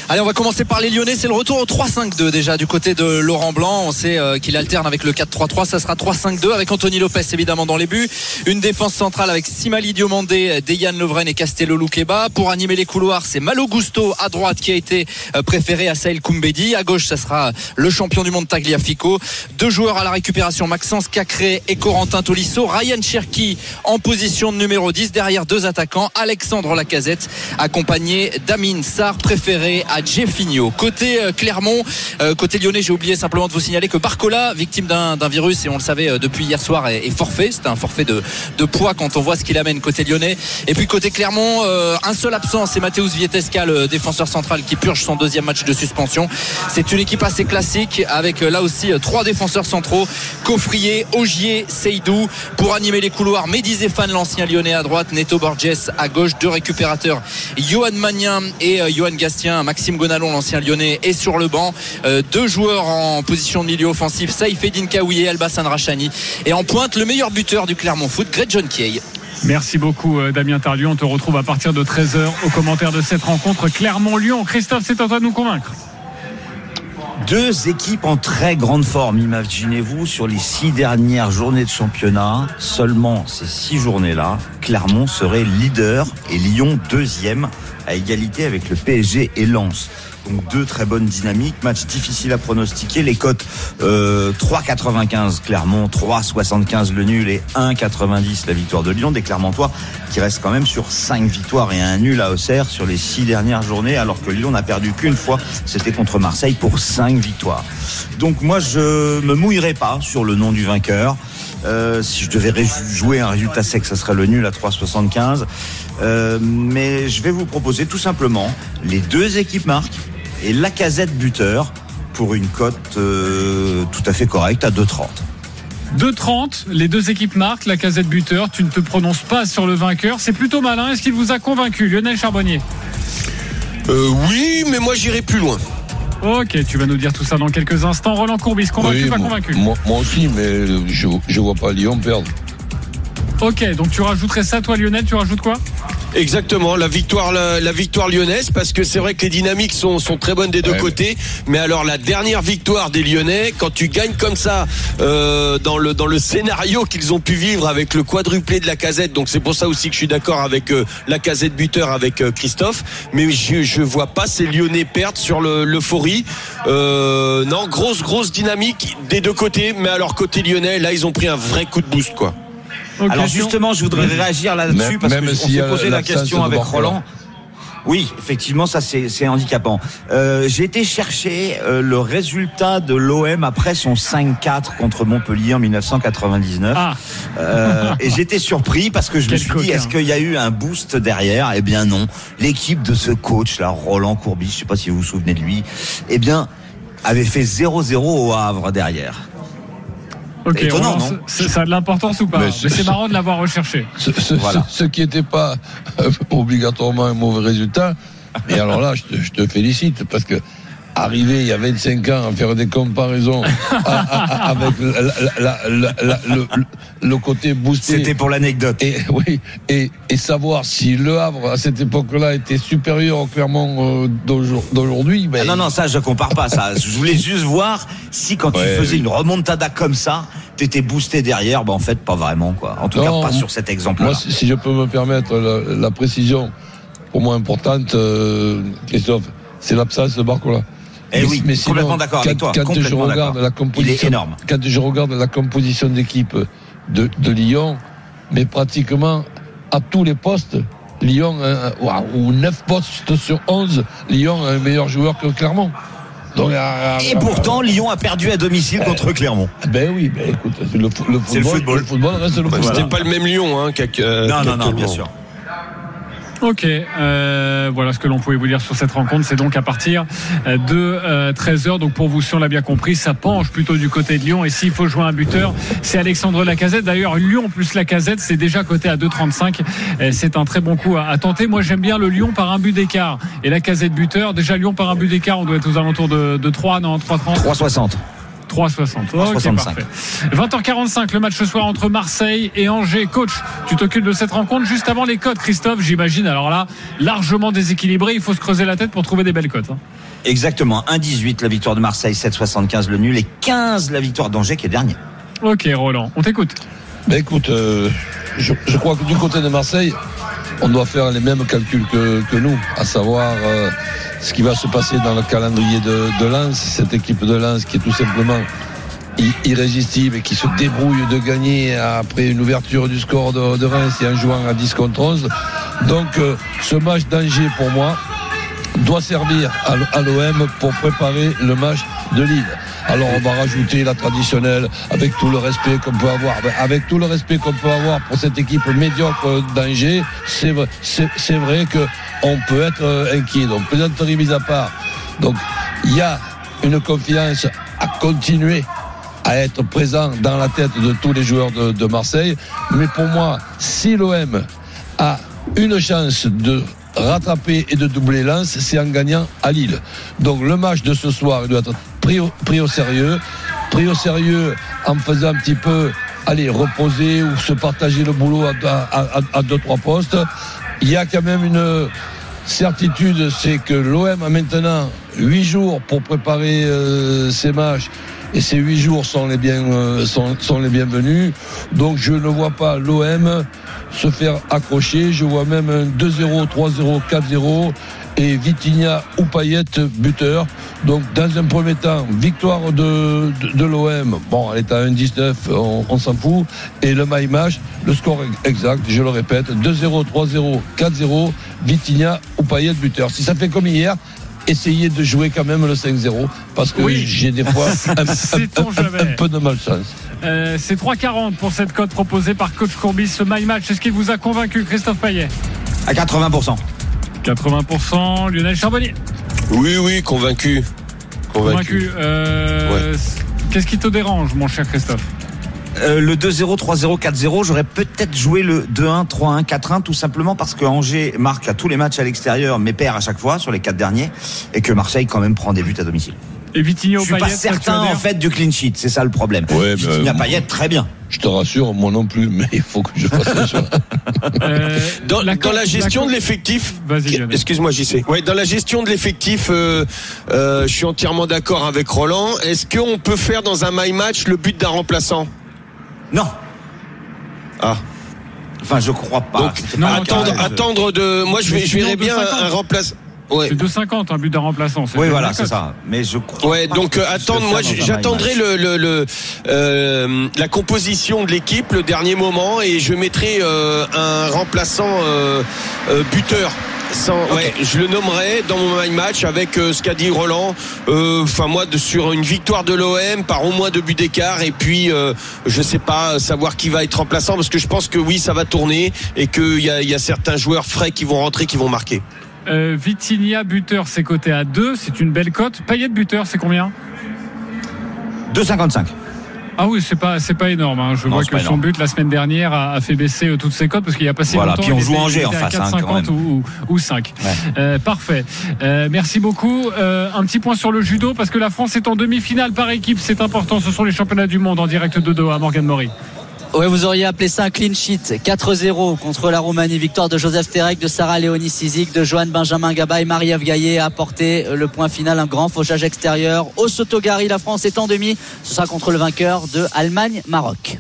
Speaker 12: Allez, on va commencer par les Lyonnais. C'est le retour au 3-5-2 déjà du côté de Laurent Blanc. On sait euh, qu'il alterne avec le 4-3-3. Ça sera 3-5-2 avec Anthony Lopez évidemment dans les buts. Une défense centrale avec Simali Diomandé, Dejan Lovren et Castello Luqueba. Pour animer les coups c'est Malo Gusto à droite qui a été euh, préféré à Saïl Koumbedi. À gauche, ça sera le champion du monde Tagliafico. Deux joueurs à la récupération, Maxence Cacré et Corentin Tolisso. Ryan Cherki en position de numéro 10. Derrière deux attaquants, Alexandre Lacazette accompagné d'Amin Sarr préféré à Jeffinho. Côté euh, Clermont, euh, côté lyonnais, j'ai oublié simplement de vous signaler que Barcola, victime d'un virus et on le savait depuis hier soir, est, forfait. C'était un forfait de, poids quand on voit ce qu'il amène côté lyonnais. Et puis côté Clermont, un seul absent, c'est Mateusz Vietesca, le défenseur central qui purge son deuxième match de suspension. C'est une équipe assez classique avec euh, là aussi euh, trois défenseurs centraux, Coffrier, Ogier, Seydou pour animer les couloirs. Mehdi l'ancien lyonnais à droite, Neto Borges à gauche, deux récupérateurs, Johan Magnin et euh, Johan Gastien, Maxime Gonalon, l'ancien lyonnais, est sur le banc. Deux joueurs en position de milieu offensif, Saïfedine Kaoui et Albassan Rachani. Et en pointe, le meilleur buteur du Clermont Foot, Greg John Kay.
Speaker 1: Merci beaucoup euh, Damien Tardieu. On te retrouve à partir de 13h au commentaire de cette rencontre Clermont-Lyon. Christophe, c'est à toi de nous convaincre.
Speaker 5: Deux équipes en très grande forme, imaginez-vous, sur les six dernières journées de championnat. Seulement ces six journées-là, Clermont serait leader et Lyon deuxième à égalité avec le PSG et Lens. Donc deux très bonnes dynamiques, match difficile à pronostiquer. Les cotes euh, 3,95 Clermont, 3,75 le nul et 1,90 la victoire de Lyon. Des Clermontois qui restent quand même sur 5 victoires et un nul à Auxerre sur les 6 dernières journées, alors que Lyon n'a perdu qu'une fois, c'était contre Marseille pour 5 victoires. Donc moi je me mouillerai pas sur le nom du vainqueur. Euh, si je devais jouer un résultat sec, ça serait le nul à 3,75. Euh, mais je vais vous proposer tout simplement les deux équipes marquent et la casette buteur pour une cote euh, tout à fait correcte à 2,30.
Speaker 1: 2-30, les deux équipes marquent, la casette buteur. Tu ne te prononces pas sur le vainqueur. C'est plutôt malin. Est-ce qu'il vous a convaincu, Lionel Charbonnier
Speaker 3: Euh, oui, mais moi j'irai plus loin.
Speaker 1: Ok, tu vas nous dire tout ça dans quelques instants. Roland Courbis, convaincu,
Speaker 4: Oui,
Speaker 1: pas
Speaker 4: moi,
Speaker 1: convaincu
Speaker 4: moi, moi aussi, mais je je vois pas Lyon perdre.
Speaker 1: Ok, donc tu rajouterais ça, toi Lionel, tu rajoutes quoi?
Speaker 3: Exactement, la victoire, la, la victoire lyonnaise, parce que c'est vrai que les dynamiques sont, sont très bonnes des deux
Speaker 4: Ouais.
Speaker 3: côtés. Mais alors la dernière victoire des Lyonnais, quand tu gagnes comme ça euh, dans le dans le scénario qu'ils ont pu vivre avec le quadruplé de la casette, donc c'est pour ça aussi que je suis d'accord avec euh, la casette buteur avec euh, Christophe. Mais je je vois pas ces Lyonnais perdre sur le- l'euphorie. Euh, non, grosse grosse dynamique des deux côtés. Mais alors côté lyonnais, là ils ont pris un vrai coup de boost quoi.
Speaker 5: Alors justement, je voudrais réagir là-dessus parce
Speaker 4: même
Speaker 5: que on
Speaker 4: s'il y
Speaker 5: s'est posé la question avec. Roland. Oui, effectivement, ça c'est c'est handicapant. Euh, J'ai été chercher euh, le résultat de l'OM après son 5-4 contre Montpellier en 1999.
Speaker 1: Ah,
Speaker 5: Euh, et j'étais surpris parce que je (laughs) me suis dit, est-ce qu'il y a eu un boost derrière? Eh bien non. L'équipe de ce coach là, Roland Courbis, je sais pas si vous vous souvenez de lui, eh bien avait fait 0-0 au Havre derrière.
Speaker 1: Ok,
Speaker 5: étonnant, non
Speaker 1: c'est- ça a de l'importance ou pas
Speaker 4: Mais
Speaker 1: Mais
Speaker 4: c'est-
Speaker 1: marrant de l'avoir recherché.
Speaker 4: Ce, ce-
Speaker 5: Voilà.
Speaker 4: ce- ce qui n'était pas (laughs) obligatoirement un mauvais résultat. Et alors là, je te, je te félicite parce que arriver il y a 25 ans à faire des comparaisons (laughs) à- à- à- avec la- la- la- la- le, le côté boosté.
Speaker 5: C'était pour l'anecdote.
Speaker 4: Et, (laughs) oui, et, et savoir si Le Havre à cette époque-là était supérieur au Clermont euh, d'aujourd'hui- ben,
Speaker 5: Ah non, non, ça, je compare pas ça. (laughs) Je voulais juste voir si quand tu faisais
Speaker 4: oui.
Speaker 5: une remontada comme ça, t'étais boosté derrière. Bah, en fait, pas vraiment, quoi. En tout
Speaker 4: Non,
Speaker 5: cas, pas sur cet exemple-là.
Speaker 4: Moi, si si je peux me permettre la, la précision, pour moi importante, euh, Christophe, c'est l'absence de Barcola.
Speaker 5: Eh oui, complètement d'accord avec toi,
Speaker 4: Quand je regarde la
Speaker 5: Il est
Speaker 4: composition,
Speaker 5: énorme.
Speaker 4: quand je regarde la composition d'équipe de, de Lyon, mais pratiquement à tous les postes, Lyon, euh, ou 9 postes sur 11, Lyon a un meilleur joueur que Clermont. Donc, euh,
Speaker 5: Et pourtant, Lyon a perdu à domicile contre Clermont.
Speaker 4: Ben oui, ben écoute, c'est le, fo- le
Speaker 5: C'est le
Speaker 4: football,
Speaker 5: football.
Speaker 4: reste le
Speaker 3: Bah,
Speaker 4: football.
Speaker 3: C'était pas le même Lyon hein, qu'à euh,
Speaker 5: non, non, non, bien sûr.
Speaker 1: Ok, euh, voilà ce que l'on pouvait vous dire sur cette rencontre. C'est donc à partir euh, de euh, 13h. Donc pour vous, si on l'a bien compris, ça penche plutôt du côté de Lyon. Et s'il faut jouer un buteur, c'est Alexandre Lacazette. D'ailleurs, Lyon plus Lacazette, c'est déjà coté à 2,35. Euh, C'est un très bon coup à, tenter. Moi, j'aime bien le Lyon par un but d'écart. Et Lacazette buteur, déjà Lyon par un but d'écart, on doit être aux alentours de, de 3, non, 3,30
Speaker 5: 3,60.
Speaker 1: 3,60. Ok,
Speaker 5: 3,65.
Speaker 1: parfait. 20h45, le match ce soir entre Marseille et Angers. Coach, tu t'occupes de cette rencontre juste avant les codes, Christophe, j'imagine. Alors là, largement déséquilibré, il faut se creuser la tête pour trouver des belles cotes. hein.
Speaker 5: Exactement. 1,18 la victoire de Marseille, 7,75 le nul et 15 la victoire d'Angers qui est dernier.
Speaker 1: Ok, Roland, on t'écoute.
Speaker 4: Ben écoute, euh, je, je crois que du côté de Marseille, on doit faire les mêmes calculs que, nous, à savoir euh, ce qui va se passer dans le calendrier de, Lens, cette équipe de Lens qui est tout simplement irrésistible et qui se débrouille de gagner après une ouverture du score de, Reims et en jouant à 10 contre 11. Donc euh, ce match d'Angers pour moi doit servir à l'OM pour préparer le match de Lille. Alors on va rajouter la traditionnelle avec tout le respect qu'on peut avoir, Ben, avec tout le respect qu'on peut avoir pour cette équipe médiocre d'Angers, c'est vrai, vrai peut être euh, inquiet. Donc plaisanterie mise à part. Donc il y a une confiance à continuer à être présent dans la tête de tous les joueurs de, Marseille. Mais pour moi, si l'OM a une chance de rattraper et de doubler Lens, c'est en gagnant à Lille. Donc le match de ce soir, doit être pris au, sérieux, pris au sérieux en faisant un petit peu aller reposer ou se partager le boulot à, à, à- à deux trois postes. Il y a quand même une certitude, c'est que l'OM a maintenant huit jours pour préparer euh, ses matchs. Et ces huit jours sont les, bien, euh, sont, sont les bienvenus. Donc je ne vois pas l'OM se faire accrocher. Je vois même un 2-0, 3-0, 4-0 et Vitinha ou Payet buteur. Donc dans un premier temps, victoire de, de, de l'OM. Bon, elle est à 1-19, on, on s'en fout. Et le my match, le score exact, je le répète, 2-0, 3-0, 4-0, Vitinha ou Payet buteur. Si ça fait comme hier, essayez de jouer quand même le 5-0 parce que
Speaker 1: Oui.
Speaker 4: j'ai des fois (laughs) un, un-
Speaker 1: Sait-on
Speaker 4: un-
Speaker 1: jamais.
Speaker 4: un peu de malchance.
Speaker 1: Euh, c'est 3,40 pour cette cote proposée par Coach Courbis. Ce My Match, est-ce qu'il vous a convaincu, Christophe Payet?
Speaker 5: À 80%.
Speaker 1: 80%, Lionel Charbonnier.
Speaker 3: Oui, oui, convaincu.
Speaker 1: Convaincu. Euh, Qu'est-ce qui te dérange, mon cher Christophe?
Speaker 5: Euh, le 2-0, 3-0, 4-0, j'aurais peut-être joué le 2-1, 3-1, 4-1, tout simplement parce que Angers marque à tous les matchs à l'extérieur, mais perd à chaque fois sur les quatre derniers, et que Marseille quand même prend des buts à domicile.
Speaker 1: Et Vitinho
Speaker 5: Je suis pas
Speaker 1: Payet, ça,
Speaker 5: certain en fait du clean sheet, c'est ça le problème.
Speaker 4: Ouais,
Speaker 5: Vitinha
Speaker 4: mais,
Speaker 5: Payet, très bien.
Speaker 4: Je te rassure, moi non plus, mais il faut que je fasse le (laughs) choix.
Speaker 1: Euh,
Speaker 3: Dans la,
Speaker 1: cote-
Speaker 3: dans la gestion de l'effectif, excuse-moi JC. Ouais, dans la gestion de l'effectif, euh, euh, je suis entièrement d'accord avec Roland. Est-ce qu'on peut faire dans un my match le but d'un remplaçant?
Speaker 5: Non.
Speaker 3: Ah.
Speaker 5: Enfin, je crois pas.
Speaker 3: Donc
Speaker 1: non,
Speaker 3: attendre, de. Moi, je, vais, verrais bien
Speaker 1: 2,50.
Speaker 3: un, un remplaçant. Ouais.
Speaker 1: C'est 2,50 un but d'un remplaçant. c'est
Speaker 5: Oui, voilà, c'est ça. Mais je crois
Speaker 3: Ouais, donc
Speaker 5: que
Speaker 3: euh, attendre, moi j'attendrai le, le, le, euh, la composition de l'équipe, le dernier moment, et je mettrai euh, un remplaçant euh, euh, buteur. Sans, ouais, je le nommerai dans mon match avec euh, ce qu'a dit Roland. Euh, Enfin moi, de, sur une victoire de l'OM par au moins deux buts d'écart, et puis euh, je sais pas savoir qui va être remplaçant parce que je pense que oui, ça va tourner et qu'il y a, il y a certains joueurs frais qui vont rentrer, qui vont marquer.
Speaker 1: Euh, Vitinha buteur, c'est coté à 2, c'est une belle cote. Payet buteur, c'est combien
Speaker 5: 2,55.
Speaker 1: Ah oui, c'est pas c'est pas énorme. hein. Je
Speaker 5: Non,
Speaker 1: vois que son but la semaine dernière a, a fait baisser euh, toutes ses cotes parce qu'il y a passé
Speaker 5: Voilà,
Speaker 1: longtemps.
Speaker 5: puis on joue Angers en face, hein, quand
Speaker 1: 4,50 ou, ou 5. Euh, parfait. Euh, merci beaucoup. Euh, un petit point sur le judo parce que la France est en demi-finale par équipe. C'est important. Ce sont les championnats du monde en direct de Doha. Morgan Mori.
Speaker 8: Ouais, vous auriez appelé ça un clean sheet. 4-0 contre la Roumanie. Victoire de Joseph Terek, de Sarah Léonie Sizik, de Joanne Benjamin Gaba et Marie-Ève Gaillet a apporté le point final. Un grand fauchage extérieur. Au Sotogari, la France est en demi. Ce sera contre le vainqueur de Allemagne-Maroc.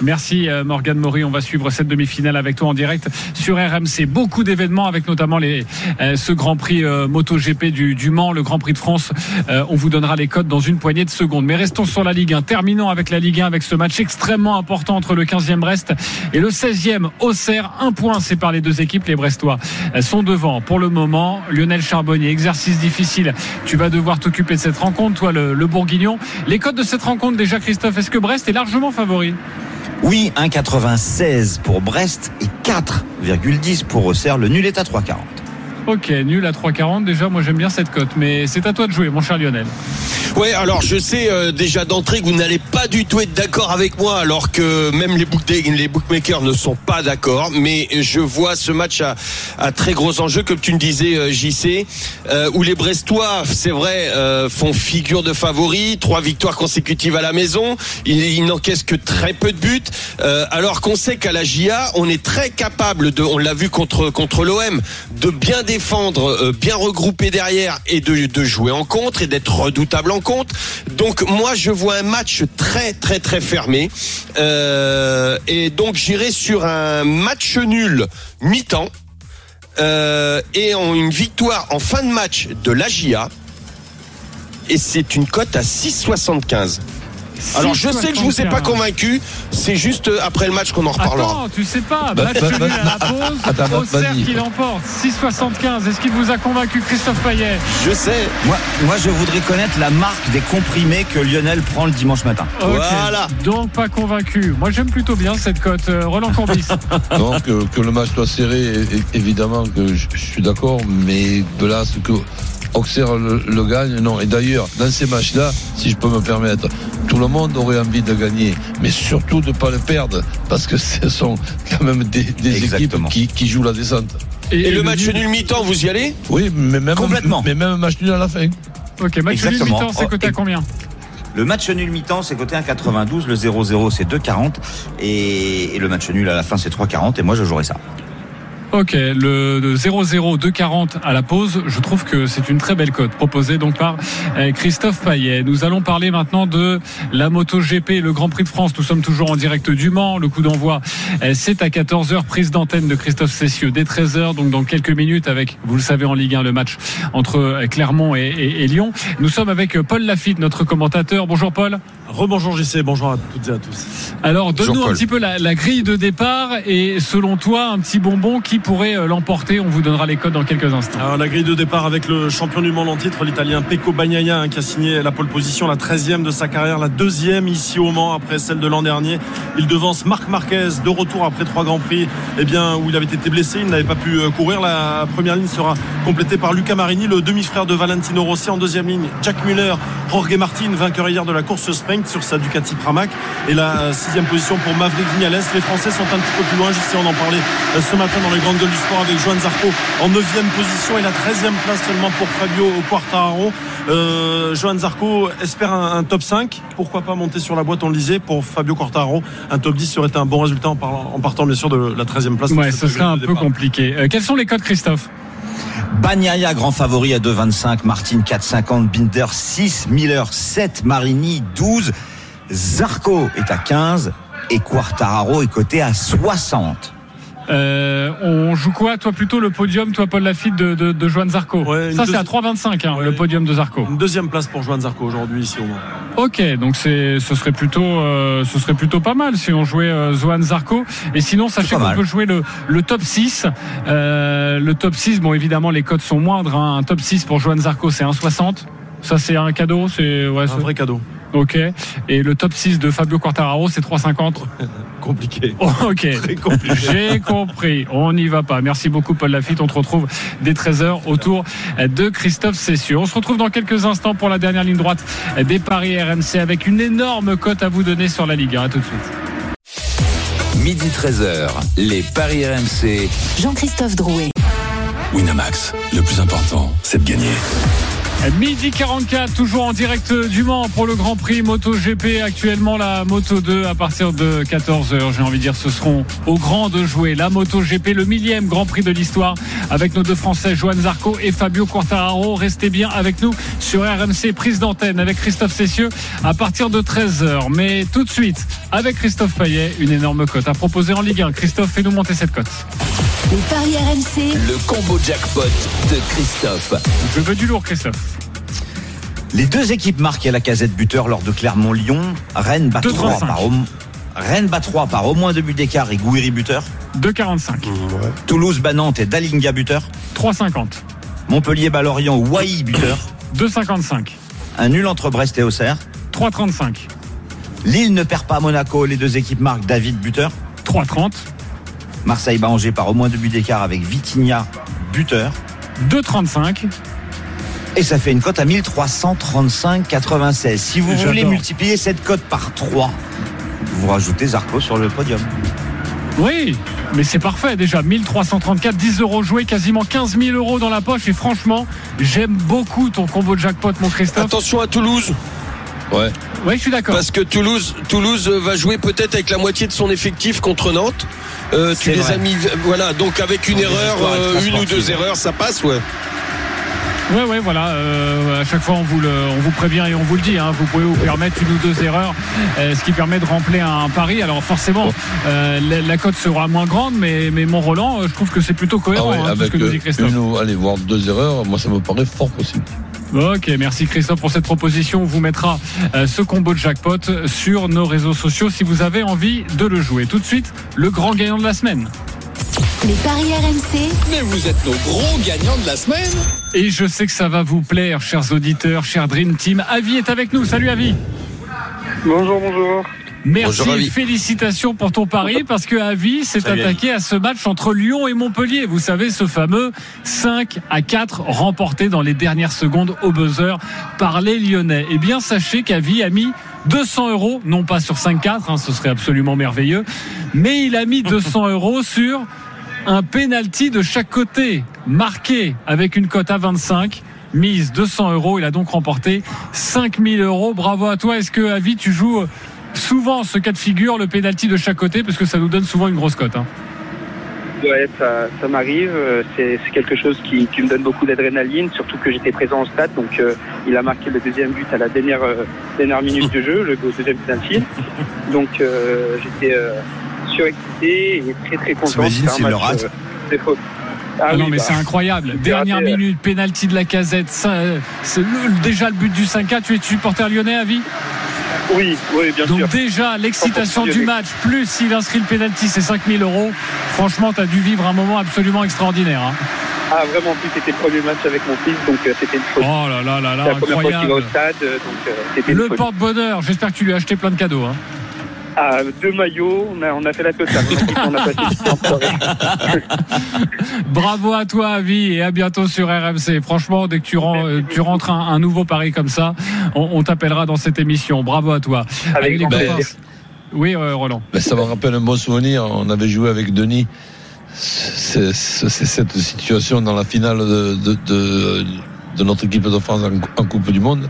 Speaker 1: Merci euh, Morgan Maury. On va suivre cette demi-finale avec toi en direct sur RMC. Beaucoup d'événements avec notamment les, euh, ce Grand Prix euh, MotoGP du, du Mans, le Grand Prix de France. On vous donnera les codes dans une poignée de secondes. Mais restons sur la Ligue 1. Terminons avec la Ligue 1 avec ce match extrêmement important entre le 15e Brest et le 16e Auxerre. Un point sépare les deux équipes. Les Brestois sont devant pour le moment. Lionel Charbonnier, exercice difficile. Tu vas devoir t'occuper de cette rencontre, toi le, le Bourguignon. Les codes de cette rencontre déjà, Christophe, est-ce que Brest est largement favori?
Speaker 5: Oui, 1,96 pour Brest et 4,10 pour Auxerre. Le nul est à 3,40.
Speaker 1: Ok, nul à 3,40. Déjà, moi j'aime bien cette cote, mais c'est à toi de jouer, mon cher Lionel.
Speaker 3: Ouais, alors je sais euh, déjà d'entrée que vous n'allez pas du tout être d'accord avec moi, alors que même les, les bookmakers ne sont pas d'accord. Mais je vois ce match à, très gros enjeux, comme tu me disais, euh, JC, euh, où les Brestois, c'est vrai, font figure de favoris, trois victoires consécutives à la maison. Ils, ils n'encaissent que très peu de buts, alors qu'on sait qu'à la GIA, on est très capable de, on l'a vu contre contre l'OM, de bien défendre, euh, bien regrouper derrière et de, jouer en contre et d'être redoutable en contre. Donc moi je vois un match très très très fermé Euh, et donc j'irai sur un match nul mi-temps euh, et ont une victoire en fin de match de l'AGIA. Et c'est une cote à 6,75. Alors je sais que je vous ai pas
Speaker 1: 6,75.
Speaker 3: convaincu, c'est juste euh, après le match qu'on en reparlera.
Speaker 1: Attends, tu sais pas.
Speaker 4: Bah,
Speaker 1: Match
Speaker 4: bah,
Speaker 1: nul
Speaker 4: bah,
Speaker 1: à la pause.
Speaker 4: bah,
Speaker 1: Auxerre qui l'emporte. 6,75. Est-ce qu'il vous a convaincu, Christophe Payet?
Speaker 3: Je sais.
Speaker 5: Moi, moi, je voudrais connaître la marque des comprimés que Lionel prend le dimanche matin.
Speaker 3: Voilà.
Speaker 1: Donc pas convaincu. Moi j'aime plutôt bien cette cote. Euh, Roland Courbis. (laughs)
Speaker 4: Donc que, que le match soit serré, évidemment que je, je suis d'accord, mais de là à ce que Auxerre le, le gagne, non. Et d'ailleurs, dans ces matchs-là, si je peux me permettre, tout le monde aurait envie de gagner, mais surtout de ne pas le perdre, parce que ce sont quand même des, des équipes qui, qui jouent la descente.
Speaker 3: Et le match nul mi-temps, vous y allez?
Speaker 4: Oui, mais même,
Speaker 5: Complètement.
Speaker 4: mais même match nul à la fin.
Speaker 1: Ok, match nul mi-temps, c'est coté à
Speaker 5: Oh,
Speaker 1: combien?
Speaker 5: Le match nul mi-temps, c'est coté à 92. Le 0-0, c'est 2,40. Et, et le match nul à la fin, c'est 3,40. Et moi, je jouerai ça.
Speaker 1: Ok, le de 0-0 2-40 à la pause, je trouve que c'est une très belle cote proposée donc par euh, Christophe Payet. Nous allons parler maintenant de la MotoGP, le Grand Prix de France. Nous sommes toujours en direct du Mans. Le coup d'envoi, euh, c'est à 14h, prise d'antenne de Christophe Cessieux dès 13h, donc dans quelques minutes avec, vous le savez, en Ligue 1, le match entre euh, Clermont et, et- et Lyon. Nous sommes avec Paul Lafitte, notre commentateur. Bonjour Paul.
Speaker 13: Rebonjour JC, bonjour à toutes et à tous.
Speaker 1: Alors, donne-nous un petit peu la, la grille de départ et selon toi, un petit bonbon qui pourrait euh, l'emporter. On vous donnera les codes dans quelques instants.
Speaker 13: La grille de départ avec le champion du monde en titre, l'italien Pecco Bagnaia, hein, qui a signé la pole position, la 13e de sa carrière, la deuxième ici au Mans après celle de l'an dernier. Il devance Marc Marquez de retour après trois grands prix, eh bien où il avait été blessé, il n'avait pas pu euh, courir. La première ligne sera complétée par Luca Marini, le demi-frère de Valentino Rossi en deuxième ligne. Jack Muller, Jorge Martin, vainqueur hier de la course sprint sur sa Ducati Pramac et la sixième position pour Maverick Vignales. Les Français sont un petit peu plus loin. JC, on en parlait euh, ce matin dans les grandes gueules du sport avec Joan Zarco en 9 position et la 13e place seulement pour Fabio Quartararo. Euh, Joan Zarco espère un, un top 5. Pourquoi pas monter sur la boîte, on le disait, pour Fabio Quartararo. Un top 10 serait un bon résultat en, parlant- en partant bien sûr de la 13e place.
Speaker 1: Ouais,
Speaker 13: de
Speaker 1: ce serait un
Speaker 13: de
Speaker 1: peu
Speaker 13: départ.
Speaker 1: compliqué. Euh, quels sont les codes, Christophe?
Speaker 5: Bagnaia, grand favori à 2,25. Martin, 4,50. Binder, 6. Miller, 7. Marini, 12. Zarco est à 15. Et Quartararo est coté à 60.
Speaker 1: Euh, on joue quoi Toi plutôt le podium, toi Paul Lafitte de, de, de Joan Zarco.
Speaker 13: Ouais,
Speaker 1: Ça c'est à
Speaker 13: deuxi-
Speaker 1: 3,25 hein,
Speaker 13: Ouais.
Speaker 1: le podium de Zarco.
Speaker 13: Une deuxième place pour Joan Zarco aujourd'hui ici au Mans.
Speaker 1: Ok, donc c'est ce serait plutôt euh, ce serait plutôt pas mal si on jouait euh, Joan Zarco. Et sinon sachez qu'on peut jouer le, le top 6. Euh, le top 6, bon évidemment les codes sont moindres. hein. Un top 6 pour Joan Zarco c'est 1,60. Ça c'est un cadeau, c'est ouais,
Speaker 13: Un vrai cadeau.
Speaker 1: Ok. Et le top 6 de Fabio Quartararo c'est 3,50. (laughs)
Speaker 13: Compliqué. (laughs)
Speaker 1: Ok.
Speaker 13: Très compliqué.
Speaker 1: J'ai compris. On n'y va pas. Merci beaucoup, Paul Lafitte. On te retrouve dès 13h autour de Christophe Cessieux. On se retrouve dans quelques instants pour la dernière ligne droite des Paris RMC avec une énorme cote à vous donner sur la Ligue. 1. À tout de suite.
Speaker 6: Midi 13h, les Paris RMC.
Speaker 2: Jean-Christophe Drouet.
Speaker 11: Winamax, le plus important, c'est de gagner.
Speaker 1: Midi 44, toujours en direct du Mans pour le Grand Prix MotoGP. Actuellement, la Moto 2 à partir de 14h. J'ai envie de dire, ce seront au grand de jouer. La MotoGP, le millième Grand Prix de l'histoire avec nos deux Français, Johan Zarco et Fabio Quartararo. Restez bien avec nous sur RMC, prise d'antenne avec Christophe Cessieux à partir de 13h. Mais tout de suite, avec Christophe Payet, une énorme cote à proposer en Ligue 1. Christophe, fais-nous monter cette cote.
Speaker 2: Les paris RMC.
Speaker 6: Le combo jackpot de Christophe.
Speaker 1: Je veux du lourd, Christophe.
Speaker 5: Les deux équipes marquent à la casette buteur lors de Clermont-Lyon. Rennes bat
Speaker 1: 2,35.
Speaker 5: 3 par au, Rennes bat 3 par au moins deux buts d'écart et Gouiri buteur.
Speaker 1: 2,45.
Speaker 5: Toulouse bat Nantes et Dalinga buteur.
Speaker 1: 3,50.
Speaker 5: Montpellier bat Lorient Wai buteur. (coughs)
Speaker 1: 2,55.
Speaker 5: Un nul entre Brest et Auxerre.
Speaker 1: 3,35.
Speaker 5: Lille ne perd pas à Monaco. Les deux équipes marquent David buteur.
Speaker 1: 3,30.
Speaker 5: Marseille bat Angers par au moins deux buts d'écart avec Vitinha buteur.
Speaker 1: 2,35.
Speaker 5: Et ça fait une cote à 1335,96. Si vous voulez multiplier cette cote par 3, vous rajoutez Zarco sur le podium.
Speaker 1: Oui, mais c'est parfait déjà. 1334, 10 euros joués, quasiment 15 000 euros dans la poche. Et franchement, j'aime beaucoup ton combo de jackpot, mon Christophe.
Speaker 3: Attention à Toulouse.
Speaker 4: Ouais.
Speaker 1: Oui, je suis d'accord.
Speaker 3: Parce que Toulouse, Toulouse va jouer peut-être avec la moitié de son effectif contre Nantes. Euh, tu les
Speaker 5: vrai.
Speaker 3: as mis, voilà. Donc avec une erreur, euh, une ou deux erreurs, ça passe, ouais.
Speaker 1: Ouais, ouais, voilà. euh, à chaque fois, on vous, le, on vous prévient et on vous le dit. hein, vous pouvez vous permettre une ou deux erreurs, euh, ce qui permet de remplir un pari. Alors forcément, euh, la, la cote sera moins grande, mais, mais mon Roland, euh, je trouve que c'est plutôt
Speaker 4: Ah
Speaker 1: cohérent
Speaker 4: ouais,
Speaker 1: hein, tout ce que nous dit Christophe.
Speaker 4: une ou allez voir deux erreurs, moi ça me paraît fort possible.
Speaker 1: Ok, merci Christophe pour cette proposition. On vous mettra ce combo de jackpot sur nos réseaux sociaux si vous avez envie de le jouer. Tout de suite, le grand gagnant de la semaine.
Speaker 2: Les paris RMC.
Speaker 6: Mais vous êtes nos gros gagnants de la semaine.
Speaker 1: Et je sais que ça va vous plaire, chers auditeurs, cher Dream Team. Avi est avec nous. Salut Avi.
Speaker 9: Bonjour, bonjour.
Speaker 1: Merci,
Speaker 3: Bonjour,
Speaker 1: félicitations pour ton pari (laughs) parce que Avi s'est attaqué à ce match entre Lyon et Montpellier. Vous savez, ce fameux 5 à 4 remporté dans les dernières secondes au buzzer par les Lyonnais. Eh bien, sachez qu'Avi a mis 200 euros, non pas sur 5-4, hein, ce serait absolument merveilleux, mais il a mis 200 (laughs) euros sur un penalty de chaque côté, marqué avec une cote à 25 mise 200 euros. Il a donc remporté 5000 euros. Bravo à toi. Est-ce que, Avi, tu joues souvent ce cas de figure, le pénalty de chaque côté, parce que ça nous donne souvent une grosse cote. hein.
Speaker 9: Ouais, ça, m'arrive. Euh, C'est quelque chose qui, me donne beaucoup d'adrénaline, surtout que j'étais présent au stade. Donc, euh, il a marqué le deuxième but à la dernière, euh, dernière minute de jeu, le deuxième penalty. Donc, j'étais surexcité et très très content.
Speaker 5: T'imagines
Speaker 9: C'était un
Speaker 5: s'il le
Speaker 9: match,
Speaker 5: rate
Speaker 9: euh, faux.
Speaker 1: Ah, non,
Speaker 9: oui,
Speaker 1: mais
Speaker 9: bah,
Speaker 1: c'est incroyable. Dernière
Speaker 9: raté,
Speaker 1: minute, pénalty de la casette. Ça, euh, c'est déjà le but du 5K. Tu es supporter lyonnais, Avi?
Speaker 9: Oui, oui, bien
Speaker 1: Donc
Speaker 9: sûr.
Speaker 1: déjà, l'excitation
Speaker 9: 100%
Speaker 1: du match, plus s'il inscrit le pénalty, c'est 5000 euros. Franchement, tu as dû vivre un moment absolument extraordinaire. hein.
Speaker 9: Ah, vraiment, en plus, c'était le premier match avec mon fils, donc euh, c'était une faute.
Speaker 1: Oh là là là là,
Speaker 9: la première fois qu'il va au
Speaker 1: incroyable.
Speaker 9: stade, euh, donc euh, c'était
Speaker 1: Le
Speaker 9: folie.
Speaker 1: porte-bonheur, j'espère que tu lui as acheté plein de cadeaux. hein.
Speaker 9: Ah, deux maillots, on a, on a fait la totale. On a passé. (laughs)
Speaker 1: Bravo à toi, Avi, et à bientôt sur RMC. Franchement, dès que tu, ren- tu rentres un, un nouveau pari comme ça, on, on t'appellera dans cette émission. Bravo à toi.
Speaker 9: Avec
Speaker 1: les
Speaker 9: plaisir.
Speaker 1: Oui, euh, Roland.
Speaker 4: Ben, ça me rappelle un bon souvenir. On avait joué avec Denis. C'est cette situation dans la finale de, de, de, de notre équipe de France en, en Coupe du Monde.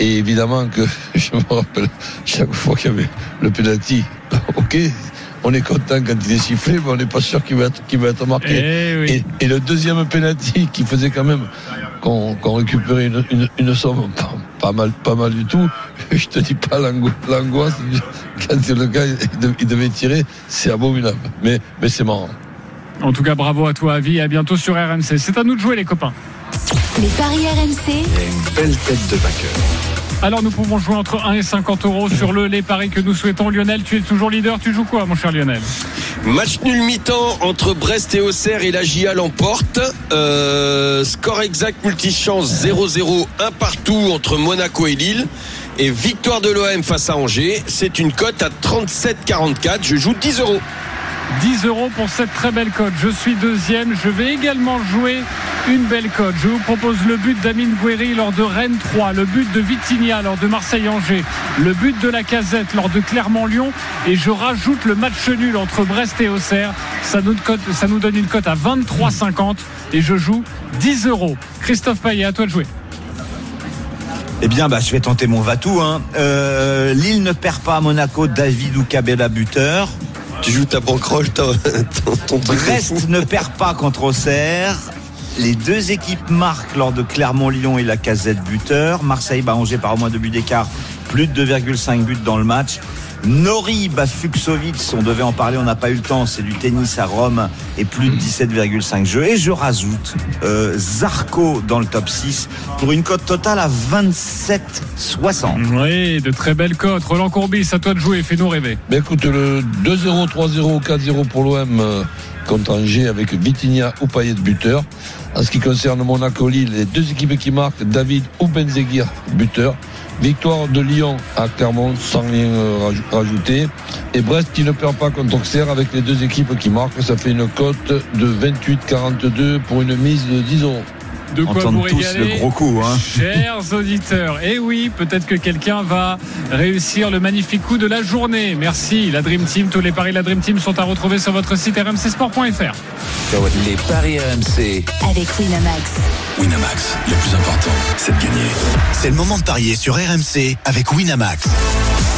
Speaker 4: Et évidemment que (laughs) je me rappelle chaque fois qu'il y avait le penalty. (laughs) Ok, on est content quand il est sifflé, mais on n'est pas sûr qu'il va être, qu'il va être marqué.
Speaker 1: Eh oui.
Speaker 4: Et, et le deuxième penalty qui faisait quand même qu'on qu'on récupérait une, une, une somme pas, pas mal, pas mal du tout. (laughs) Je te dis pas l'ango- l'angoisse quand le gars il devait tirer, c'est abominable. Mais, mais c'est marrant.
Speaker 1: En tout cas, bravo à toi, Avi, et à bientôt sur RMC. C'est à nous de jouer, les copains.
Speaker 2: Les paris RMC.
Speaker 11: Une belle tête de vainqueur.
Speaker 1: Alors, nous pouvons jouer entre 1 et 50 euros sur le les paris que nous souhaitons. Lionel, tu es toujours leader. Tu joues quoi, mon cher Lionel?
Speaker 3: Match nul mi-temps entre Brest et Auxerre et la GIA l'emporte. Euh, score exact multichance 0-0, un partout entre Monaco et Lille. Et victoire de l'OM face à Angers. C'est une cote à 37,44. Je joue 10 euros.
Speaker 1: 10 euros pour cette très belle cote. Je suis deuxième. Je vais également jouer une belle cote. Je vous propose le but d'Amine Gouiri lors de Rennes 3, le but de Vitigna lors de Marseille-Angers, le but de la Casette lors de Clermont-Lyon et je rajoute le match nul entre Brest et Auxerre. Ça nous, donne une cote à 23,50 et je joue 10 euros. Christophe Payet, à toi de jouer.
Speaker 5: Eh bien, bah, je vais tenter mon Vatou. Hein. Euh, Lille ne perd pas à Monaco. David Oukabella buteur.
Speaker 3: Tu joues ta banquerolle, ton, ton, ton.
Speaker 5: Brest ne perd pas contre Auxerre. Les deux équipes marquent lors de Clermont-Lyon et la casette buteur. Marseille bat Angers par au moins deux buts d'écart. Plus de 2,5 buts dans le match. Nori bat Fuxovic, on devait en parler, on n'a pas eu le temps, c'est du tennis à Rome et plus de 17,5 jeux. Et je rajoute euh, Zarco dans le top 6 pour une cote totale à 27,60.
Speaker 1: Oui, de très belles cotes. Roland Courbis, à toi de jouer. Fais-nous rêver.
Speaker 4: Mais écoute, le 2-0, 3-0, 4-0 pour l'OM euh, contre Angers avec Vitinha ou Payet de buteur. En ce qui concerne Monaco-Lille, les deux équipes qui marquent, David ou Benzeguir buteur. Victoire de Lyon à Clermont sans rien euh, raj- rajouter. Et Brest qui ne perd pas contre Auxerre avec les deux équipes qui marquent. Ça fait une cote de 28,42 pour une mise de 10 euros.
Speaker 1: De quoi vous
Speaker 5: tous
Speaker 1: régaler.
Speaker 5: le gros coup. Hein.
Speaker 1: Chers auditeurs, et oui, peut-être que quelqu'un va réussir le magnifique coup de la journée. Merci, la Dream Team. Tous les paris de la Dream Team sont à retrouver sur votre site rmcsport.fr.
Speaker 6: Les paris RMC.
Speaker 2: Avec Winamax.
Speaker 11: Winamax, le plus important, c'est de gagner.
Speaker 14: C'est le moment de parier sur RMC avec Winamax.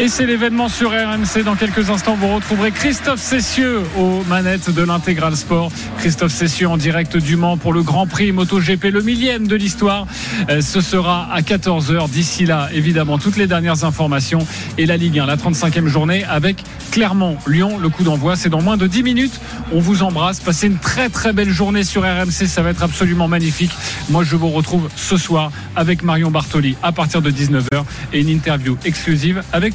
Speaker 1: Et c'est l'événement sur RMC. Dans quelques instants, vous retrouverez Christophe Cessieux aux manettes de l'Intégral Sport. Christophe Cessieux en direct du Mans pour le Grand Prix MotoGP, le millième de l'histoire. Euh, ce sera à 14h. D'ici là, évidemment, toutes les dernières informations et la Ligue 1, la 35e journée avec Clermont-Lyon. Le coup d'envoi, c'est dans moins de 10 minutes. On vous embrasse. Passez une très très belle journée sur RMC. Ça va être absolument magnifique. Moi, je vous retrouve ce soir avec Marion Bartoli à partir de 19h et une interview exclusive avec